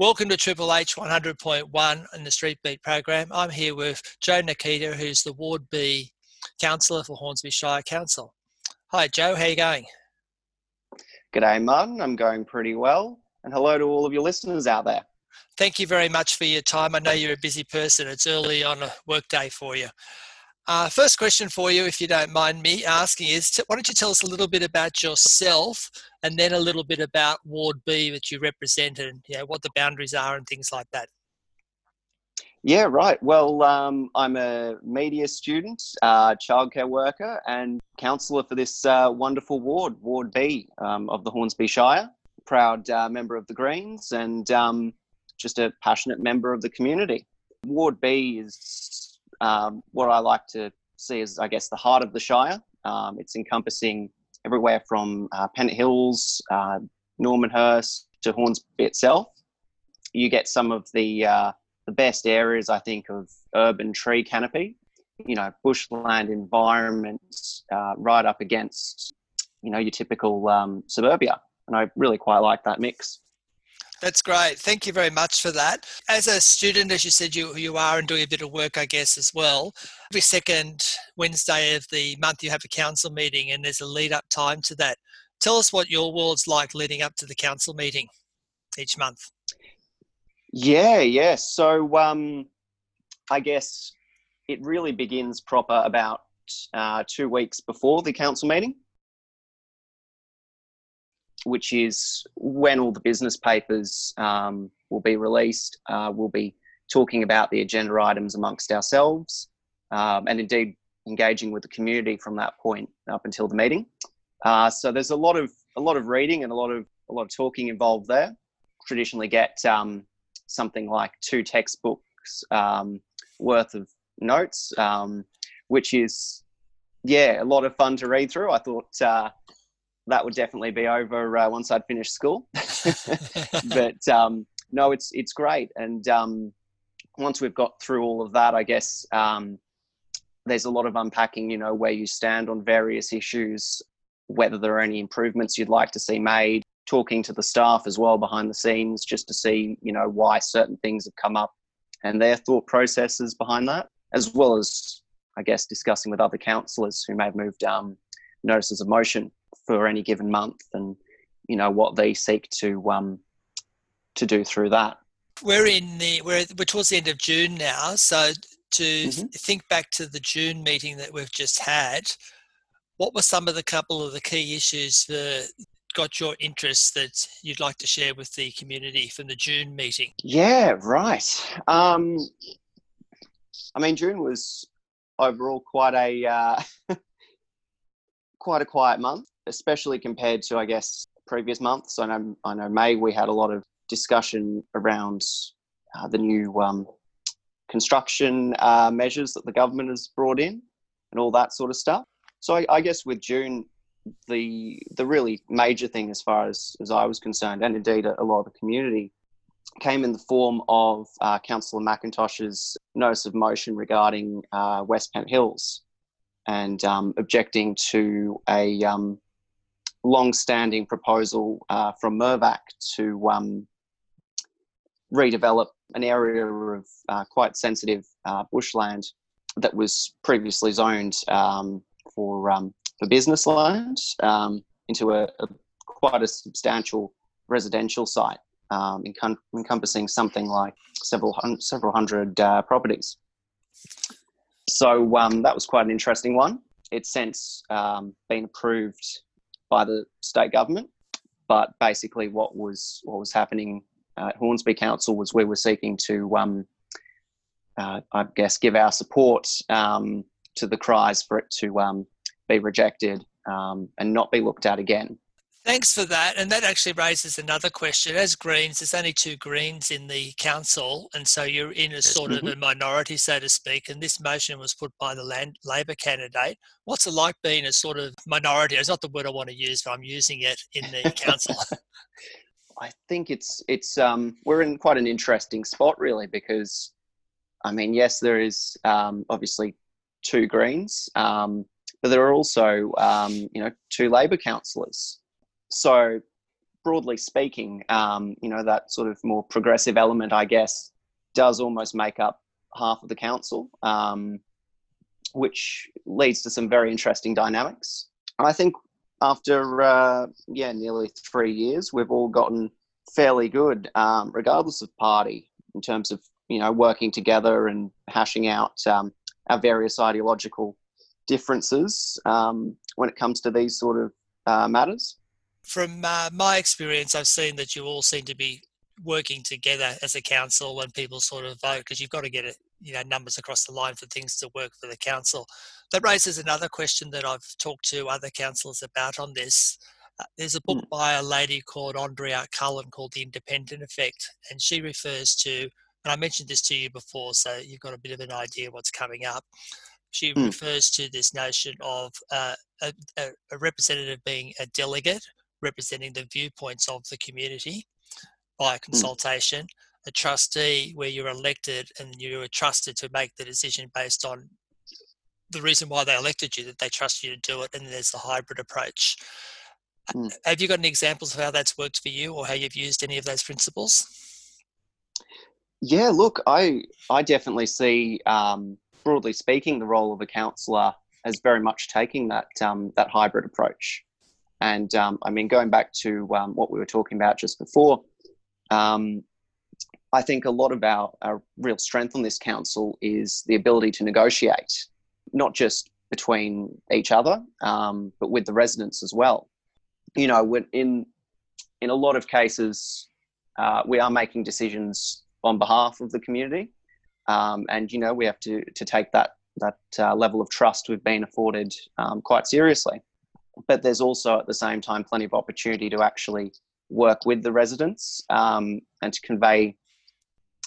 Welcome to Triple H 100.1 in the Street Beat program. I'm here with Joe Nicita, who's the Ward B councillor for Hornsby Shire Council. Hi, Joe. How are you going? G'day, Martin. I'm going pretty well. And hello to all of your listeners out there. Thank you very much for your time. I know you're a busy person. It's early on a workday for you. Uh, first question for you, if you don't mind me asking, is why don't you tell us a little bit about yourself and then a little bit about Ward B that you represent and you know, what the boundaries are and things like that? Yeah, right. Well, um, I'm a media student, uh, childcare worker, and councillor for this uh, wonderful ward, Ward B um, of the Hornsby Shire. Proud uh, member of the Greens and um, just a passionate member of the community. Ward B is um, what I like to see as, I guess, the heart of the Shire. Um, it's encompassing everywhere from uh, Pennant Hills, uh, Normanhurst to Hornsby itself. You get some of the uh, the best areas, I think, of urban tree canopy. You know, bushland environments uh, right up against, you know, your typical um, suburbia, and I really quite like that mix. That's great. Thank you very much for that. As a student, as you said, you, you are and doing a bit of work, I guess, as well. Every second Wednesday of the month, you have a council meeting and there's a lead up time to that. Tell us what your world's like leading up to the council meeting each month. Yeah, yeah. So um, I guess it really begins proper about uh, two weeks before the council meeting which is when all the business papers um, will be released. Uh, we'll be talking about the agenda items amongst ourselves, um, and indeed engaging with the community from that point up until the meeting. Uh, so there's a lot of a lot of reading and a lot of a lot of talking involved there. Traditionally, get um, something like two textbooks um, worth of notes, um, which is yeah a lot of fun to read through. I thought uh, that would definitely be over uh, once I'd finished school. but um, no, it's it's great, and um, once we've got through all of that, I guess um, there's a lot of unpacking. You know where you stand on various issues, whether there are any improvements you'd like to see made. Talking to the staff as well behind the scenes, just to see you know why certain things have come up and their thought processes behind that, as well as I guess discussing with other councillors who may have moved um, notices of motion for any given month and you know what they seek to um, to do through that. We're in the we're we're towards the end of June now, so to mm-hmm. think back to the June meeting that we've just had, what were some of the couple of the key issues that got your interest that you'd like to share with the community from the June meeting? Yeah, right. Um, I mean, June was overall quite a uh, quite a quiet month especially compared to, I guess, previous months. I know, I know May we had a lot of discussion around uh, the new um, construction uh, measures that the government has brought in and all that sort of stuff. So I, I, guess with June, the the really major thing as far as, as I was concerned, and indeed a, a lot of the community, came in the form of uh, Councillor McIntosh's notice of motion regarding uh, West Pennant Hills and um, objecting to a um, long-standing proposal uh, from Mirvac to um, redevelop an area of uh, quite sensitive uh, bushland that was previously zoned um, for um, for business land um, into a, a, quite a substantial residential site, um, encom- encompassing something like several hun- several hundred uh, properties. So um, that was quite an interesting one. It's since been approved by the state government. But basically, what was what was happening at Hornsby Council was we were seeking to, um, uh, I guess, give our support um, to the cries for it to um, be rejected um, and not be looked at again. Thanks for that. And that actually raises another question. As Greens, there's only two Greens in the council, and so you're in a sort mm-hmm. of a minority, so to speak. And this motion was put by the land, Labor candidate. What's it like being a sort of minority? It's not the word I want to use, but I'm using it in the council. I think it's it's um, we're in quite an interesting spot really because I mean yes there is um, obviously two Greens, um, but there are also um, you know two Labor councillors so broadly speaking, um, you know, that sort of more progressive element, I guess, does almost make up half of the council, um, which leads to some very interesting dynamics. I think after uh, yeah nearly three years, we've all gotten fairly good, um, regardless of party, in terms of you know working together and hashing out um, our various ideological differences um, when it comes to these sort of uh, matters. From uh, my experience, I've seen that you all seem to be working together as a council when people sort of vote because you've got to get it, you know numbers across the line for things to work for the council. That raises another question that I've talked to other councillors about on this. Uh, there's a book mm. by a lady called Andrea Cullen called The Independent Effect, and she refers to, and I mentioned this to you before, so you've got a bit of an idea what's coming up. She mm. refers to this notion of uh, a, a representative being a delegate representing the viewpoints of the community by hmm. consultation, mm. a trustee where you're elected and you are trusted to make the decision based on the reason why they elected you, that they trust you to do it, and there's the hybrid approach. Mm. Have you got any examples of how that's worked for you or how you've used any of those principles? Yeah, look, I I definitely see, um, broadly speaking, the role of a councillor as very much taking that um, that hybrid approach. And um, I mean, going back to um, what we were talking about just before, um, I think a lot of our, our real strength on this council is the ability to negotiate, not just between each other, um, but with the residents as well. You know, in in a lot of cases, uh, we are making decisions on behalf of the community, um, and you know we have to to take that that uh, level of trust we've been afforded um, quite seriously. But there's also at the same time plenty of opportunity to actually work with the residents um, and to convey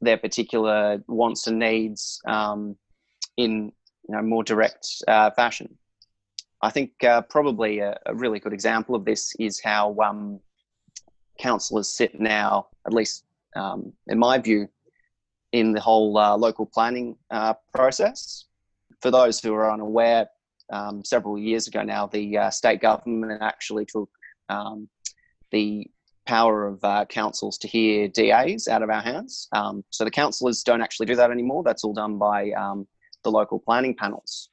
their particular wants and needs um, in you know more direct uh, fashion. I think uh, probably a, a, really good example of this is how um, councillors sit now, at least um, in my view, in the whole uh, local planning uh, process. For those who are unaware, um, several years ago now, the uh, state government actually took um, the power of uh, councils to hear DAs out of our hands. Um, so the councillors don't actually do that anymore. That's all done by um, the local planning panels.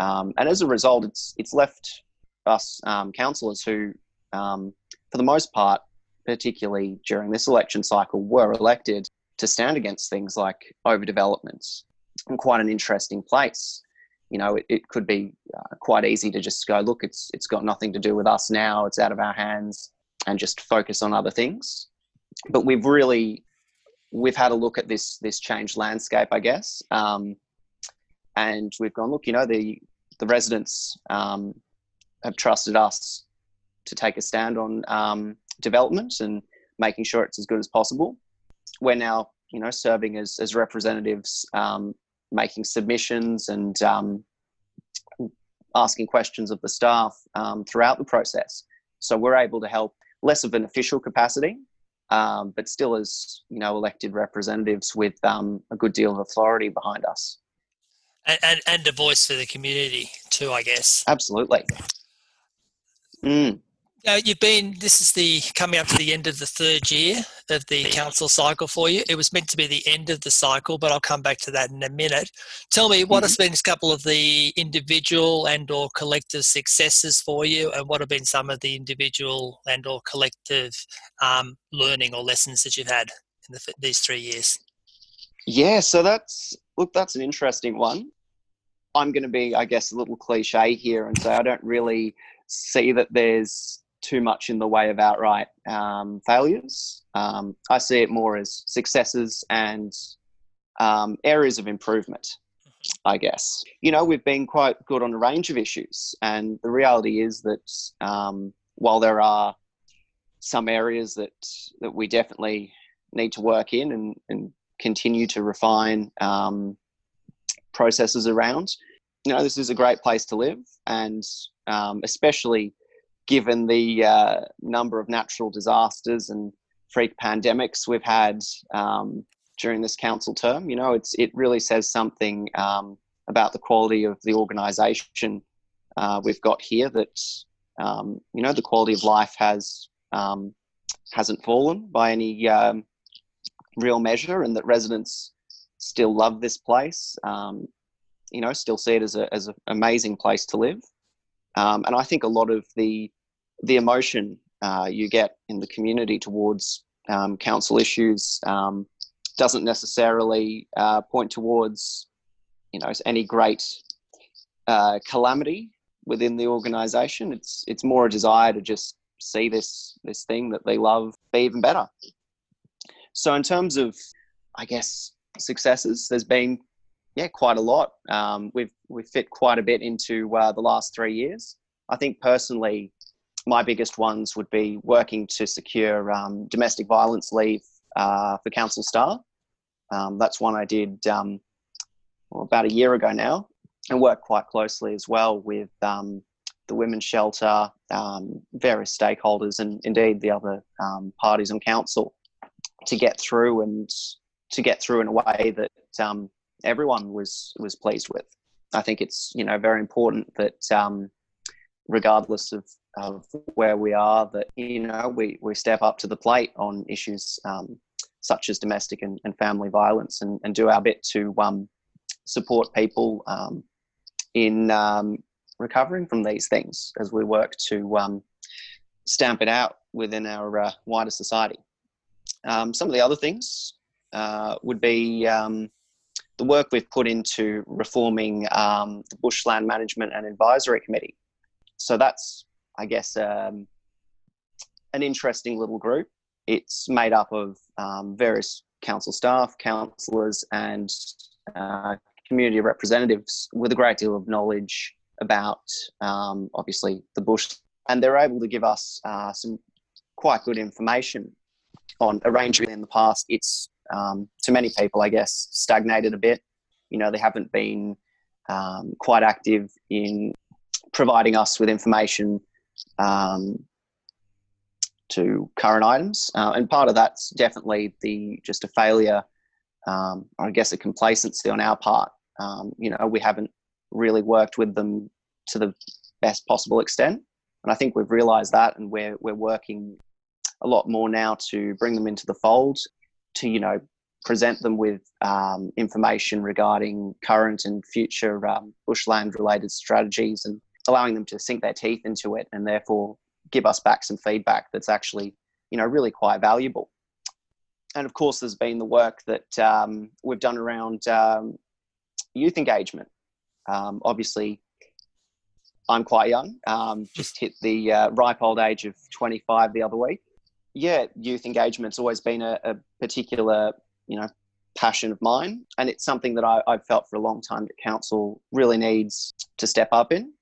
Um, and as a result, it's it's left us um, councillors who, for the most part, particularly during this election cycle, were elected to stand against things like overdevelopments. in quite an interesting place. You know, it, it could be uh, quite easy to just go, look, it's it's got nothing to do with us now. It's out of our hands and just focus on other things. But we've really we've had a look at this this changed landscape, I guess, um, and we've gone look. You know, the the residents um, have trusted us to take a stand on um, development and making sure it's as good as possible. We're now, you know, serving as as representatives, um, making submissions and um, asking questions of the staff um, throughout the process. So we're able to help less of an official capacity, um, but still as you know elected representatives with um, a good deal of authority behind us. And, and, and a voice for the community too, I guess. Absolutely. Mm. Uh, you've been. This is the coming up to the end of the third year of the council cycle for you. It was meant to be the end of the cycle, but I'll come back to that in a minute. Tell me what mm-hmm. has been a couple of the individual and/or collective successes for you, and what have been some of the individual and/or collective um, learning or lessons that you've had in the, these three years. Yeah, so that's look, that's an interesting one. I'm going to be, I guess, a little cliche here and say I don't really see that there's too much in the way of outright um, failures. Um, I see it more as successes and um, areas of improvement, I guess. You know, we've been quite good on a range of issues, and the reality is that um, while there are some areas that, that we definitely need to work in and, and continue to refine um, processes around, you know, this is a great place to live, and um, especially given the uh, number of natural disasters and freak pandemics we've had um, during this council term. You know, it's it really says something um, about the quality of the organisation uh, we've got here. That um, you know, the quality of life has um, hasn't fallen by any um, real measure, and that residents still love this place. Um, you know, still see it as a as an amazing place to live. Um, and I think a lot of the the emotion uh, you get in the community towards um, council issues um, doesn't necessarily uh, point towards you know any great uh, calamity within the organisation. It's it's more a desire to just see this this thing that they love be even better. So in terms of, I guess successes, there's been yeah quite a lot. Um, we've we've fit quite a bit into uh, the last three years. I think personally, my biggest ones would be working to secure um, domestic violence leave uh, for council staff. Um, that's one I did um, well, about a year ago now, and worked quite closely as well with um, the women's shelter, um, various stakeholders, and indeed the other parties on council to get through and to get through in a way that um, everyone was was pleased with. I think it's you know very important that regardless of of where we are that you know we, we step up to the plate on issues um, such as domestic and, and family violence and, and, do our bit to um, support people um, in um, recovering from these things as we work to um, stamp it out within our uh, wider society. Um, some of the other things uh, would be the work we've put into reforming the Bushland Management and Advisory Committee. So that's I guess, um, an interesting little group. It's made up of um, various council staff, councillors, and uh, community representatives with a great deal of knowledge about, um, obviously, the bush. And they're able to give us uh, some quite good information on a range of in the past. It's um, to many people, I guess, stagnated a bit. You know, they haven't been um, quite active in providing us with information um, to current items. Uh, and part of that's definitely the just a failure, um, or I guess a complacency on our part. Um, you know, we haven't really worked with them to the best possible extent. And I think we've realized that and we're, we're working a lot more now to bring them into the fold, to, you know, present them with um, information regarding current and future um, bushland related strategies and allowing them to sink their teeth into it and therefore give us back some feedback that's actually you know really quite valuable. And of course there's been the work that um, we've done around um, youth engagement. Um, obviously i'm quite young um, just hit the uh, ripe old age of 25 the other week yeah youth engagement's always been a, a particular you know passion of mine and it's something that I, have felt for a long time that council really needs to step up in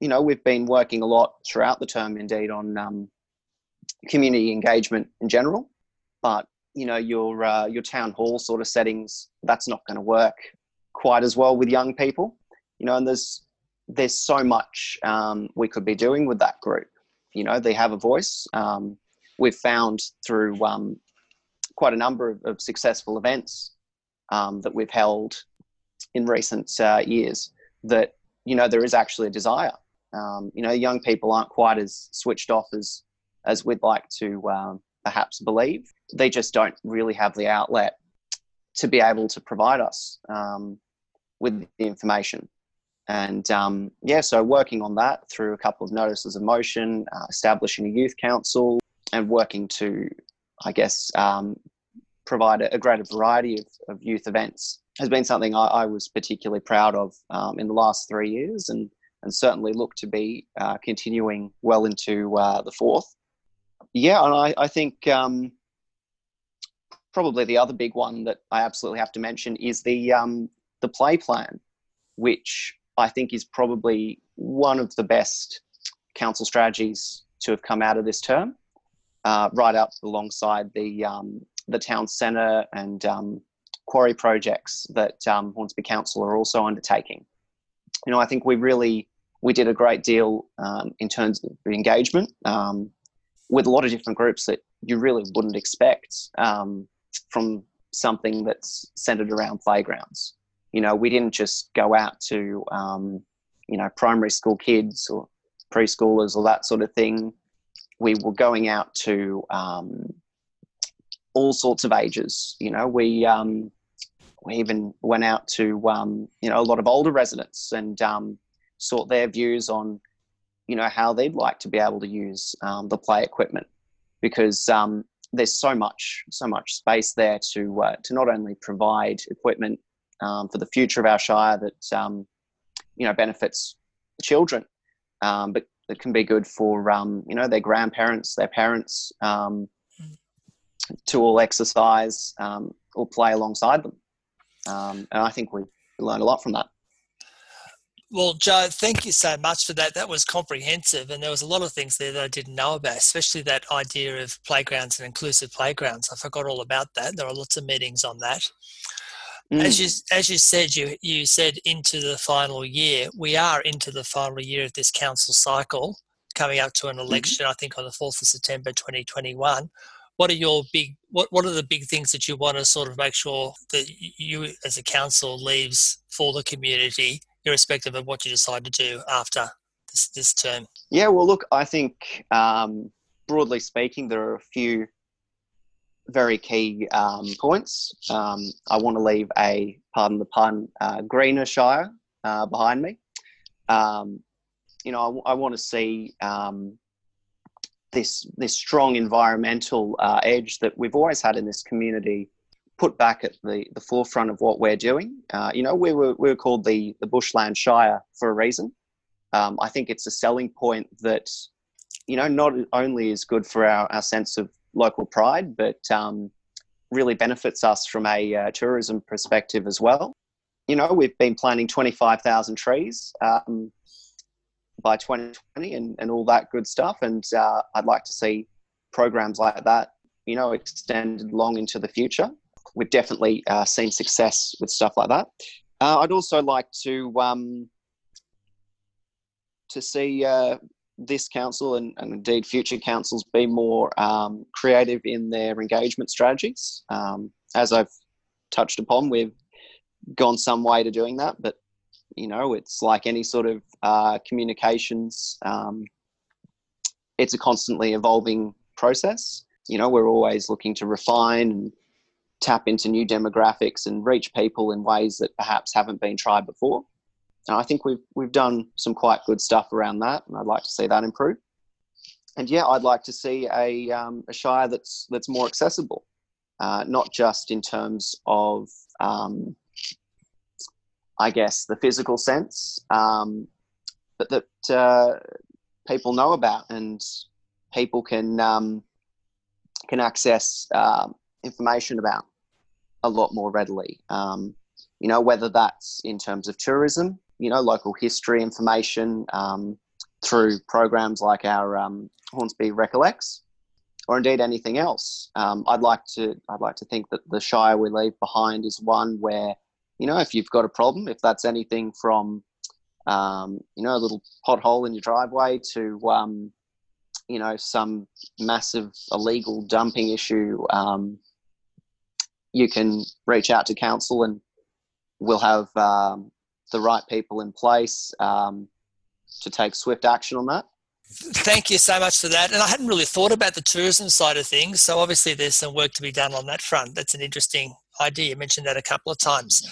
you know, we've been working a lot throughout the term, indeed, on um, community engagement in general. But you know, your uh, your town hall sort of settings, that's not going to work quite as well with young people. You know, and there's there's so much um, we could be doing with that group. You know, they have a voice. Um, we've found through um, quite a number of, of successful events um, that we've held in recent uh, years that you know there is actually a desire um, you know, young people aren't quite as switched off as as we'd like to um, perhaps believe. They just don't really have the outlet to be able to provide us um, with the information. And um, yeah, so working on that through a couple of notices of motion, uh, establishing a youth council, and working to, I guess, um, provide a, a, greater variety of, of youth events has been something I, I was particularly proud of um, in the last three years. And and certainly look to be uh, continuing well into uh, the fourth. Yeah, and I, I think um, probably the other big one that I absolutely have to mention is the um, the play plan, which I think is probably one of the best council strategies to have come out of this term, uh, right up alongside the um, the town centre and um, quarry projects that um, Hornsby Council are also undertaking you know, I think we really we did a great deal um, in terms of engagement um, with a lot of different groups that you really wouldn't expect um, from something that's centered around playgrounds. You know, we didn't just go out to um, you know primary school kids or preschoolers or that sort of thing. We were going out to um, all sorts of ages. You know, we um, we even went out to um, you know a lot of older residents and um, sought their views on you know how they'd like to be able to use um, the play equipment because um, there's so much so much space there to uh, to not only provide equipment for the future of our shire that you know benefits children, um, but it can be good for um, you know their grandparents, their parents um, to all exercise um, or play alongside them. and I think we learned a lot from that. Well, Joe, thank you so much for that. That was comprehensive, and there was a lot of things there that I didn't know about, especially that idea of playgrounds and inclusive playgrounds. I forgot all about that. There are lots of meetings on that. Mm. As you as you said, you you said into the final year. We are into the final year of this council cycle, coming up to an mm-hmm. election. Mm-hmm. I think on the fourth of September, twenty twenty one. What are your big what What are the big things that you want to sort of make sure that you as a council leaves for the community? irrespective of what you decide to do after this, this term? Yeah, well, look, I think um, broadly speaking, there are a few very key um, points. Um, I want to leave a, pardon the pun, uh, greener Shire uh, behind me. Um, you know, I, I want to see um, this this strong environmental uh, edge that we've always had in this community put back at the, the forefront of what we're doing. Uh, you know, we were, we were called the, the Bushland Shire for a reason. Um, I think it's a selling point that, you know, not only is good for our, our sense of local pride, but um, really benefits us from a uh, tourism perspective as well. You know, we've been planting 25,000 trees um, by 2020 and, and all that good stuff. And uh, I'd like to see programs like that, you know, extended long into the future we've definitely uh, seen success with stuff like that. Uh, I'd also like to um, to see uh, this council and, and, indeed future councils be more um, creative in their engagement strategies. Um, as I've touched upon, we've gone some way to doing that, but you know, it's like any sort of uh, communications. Um, it's a constantly evolving process. You know, we're always looking to refine and tap into new demographics and reach people in ways that perhaps haven't been tried before. And I think we've we've done some quite good stuff around that, and I'd like to see that improve. And yeah, I'd like to see a, um, a shire that's that's more accessible, uh, not just in terms of um, I guess the physical sense, um, but that uh, people know about and people can um, can access um, information about a lot more readily. Um, you know, whether that's in terms of tourism, you know, local history information um, through programs like our um, Hornsby Recollects, or indeed anything else. Um, I'd like to I'd like to think that the Shire we leave behind is one where, you know, if you've got a problem, if that's anything from, um, you know, a little pothole in your driveway to, um, you know, some massive illegal dumping issue. Um, you can reach out to council and we'll have um, the right people in place um, to take swift action on that. Thank you so much for that. And I hadn't really thought about the tourism side of things. So obviously there's some work to be done on that front. That's an interesting idea. You mentioned that a couple of times.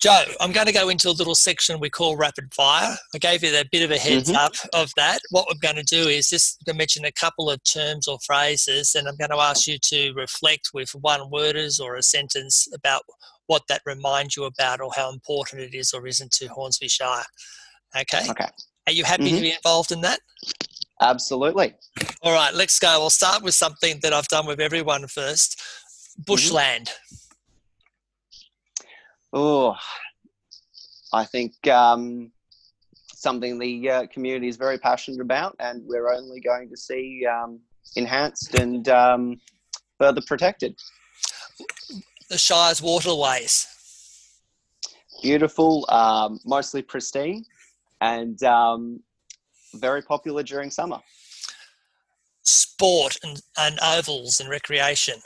Joe, I'm going to go into a little section we call rapid fire. I gave you a bit of a heads mm-hmm. up of that. What we're going to do is just to mention a couple of terms or phrases, and I'm going to ask you to reflect with one worders or a sentence about what that reminds you about or how important it is or isn't to Hornsby Shire. Okay. Okay. Are you happy mm-hmm. to be involved in that? Absolutely. All right, let's go. We'll start with something that I've done with everyone first. Mm-hmm. Bushland. Mm-hmm. Oh, I think um, something the uh, community is very passionate about, and we're only going to see um, enhanced and um, further protected. The Shire's waterways. Beautiful, um, mostly pristine, and um, very popular during summer. Sport and, and ovals and recreation.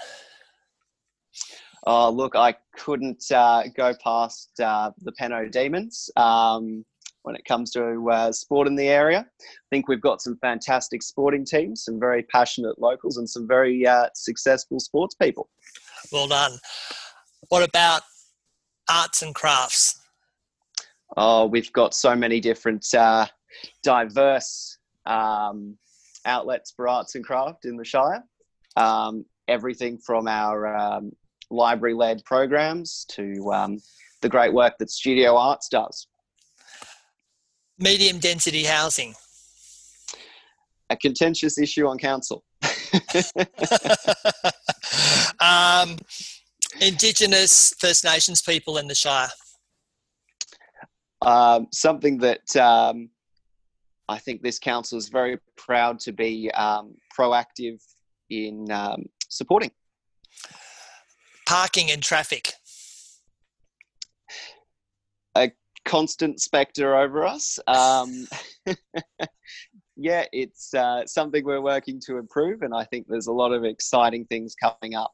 Oh, look, I couldn't uh, go past uh, the Penno Demons. Um, when it comes to uh, sport in the area. I think we've got some fantastic sporting teams, some very passionate locals, and some very uh, successful sports people. Well done. What about arts and crafts? Oh, we've got so many different uh, diverse um, outlets for arts and craft in the Shire. Um, everything from our um, library led programs to um, the great work that Studio Arts does. Medium density housing. A contentious issue on council. um, Indigenous First Nations people in the Shire. Um, something that um, I think this council is very proud to be um, proactive in um, supporting. Parking and traffic. A constant spectre over us. Yeah, it's uh, something we're working to improve, and I think there's a lot of exciting things coming up.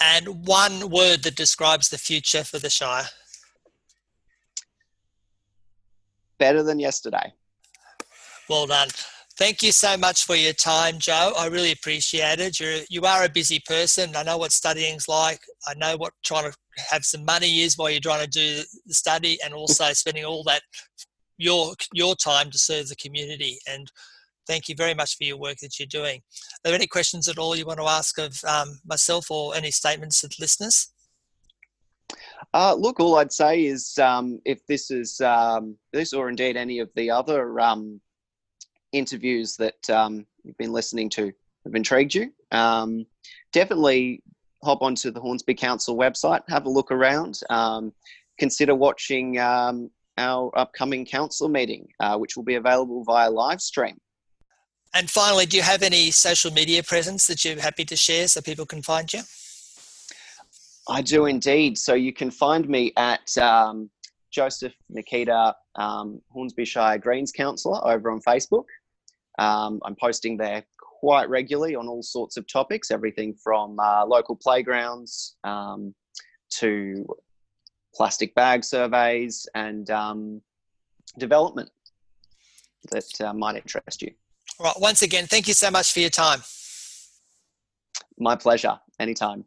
And one word that describes the future for the Shire. Better than yesterday. Well done. Thank you so much for your time, Joe. I really appreciate it. You're you are a busy person. I know what studying's like. I know what trying to have some money is while you're trying to do the study, and also spending all that your your time to serve the community. And thank you very much for your work that you're doing. Are there any questions at all you want to ask of um, myself or any statements the listeners? Uh, look, all I'd say is um, if this is um, this or indeed any of the other um, interviews that um, you've been listening to have intrigued you, um, definitely hop onto the Hornsby Council website, have a look around, consider watching our upcoming council meeting, uh, which will be available via live stream. And finally, do you have any social media presence that you're happy to share so people can find you? I do indeed. So you can find me at um, Joseph Nicita, um, Hornsby Shire Greens Councillor over on Facebook. Um, I'm posting there quite regularly on all sorts of topics, everything from uh, local playgrounds um, to plastic bag surveys and um, development that uh, might interest you. Right. Once again, thank you so much for your time. My pleasure. Anytime.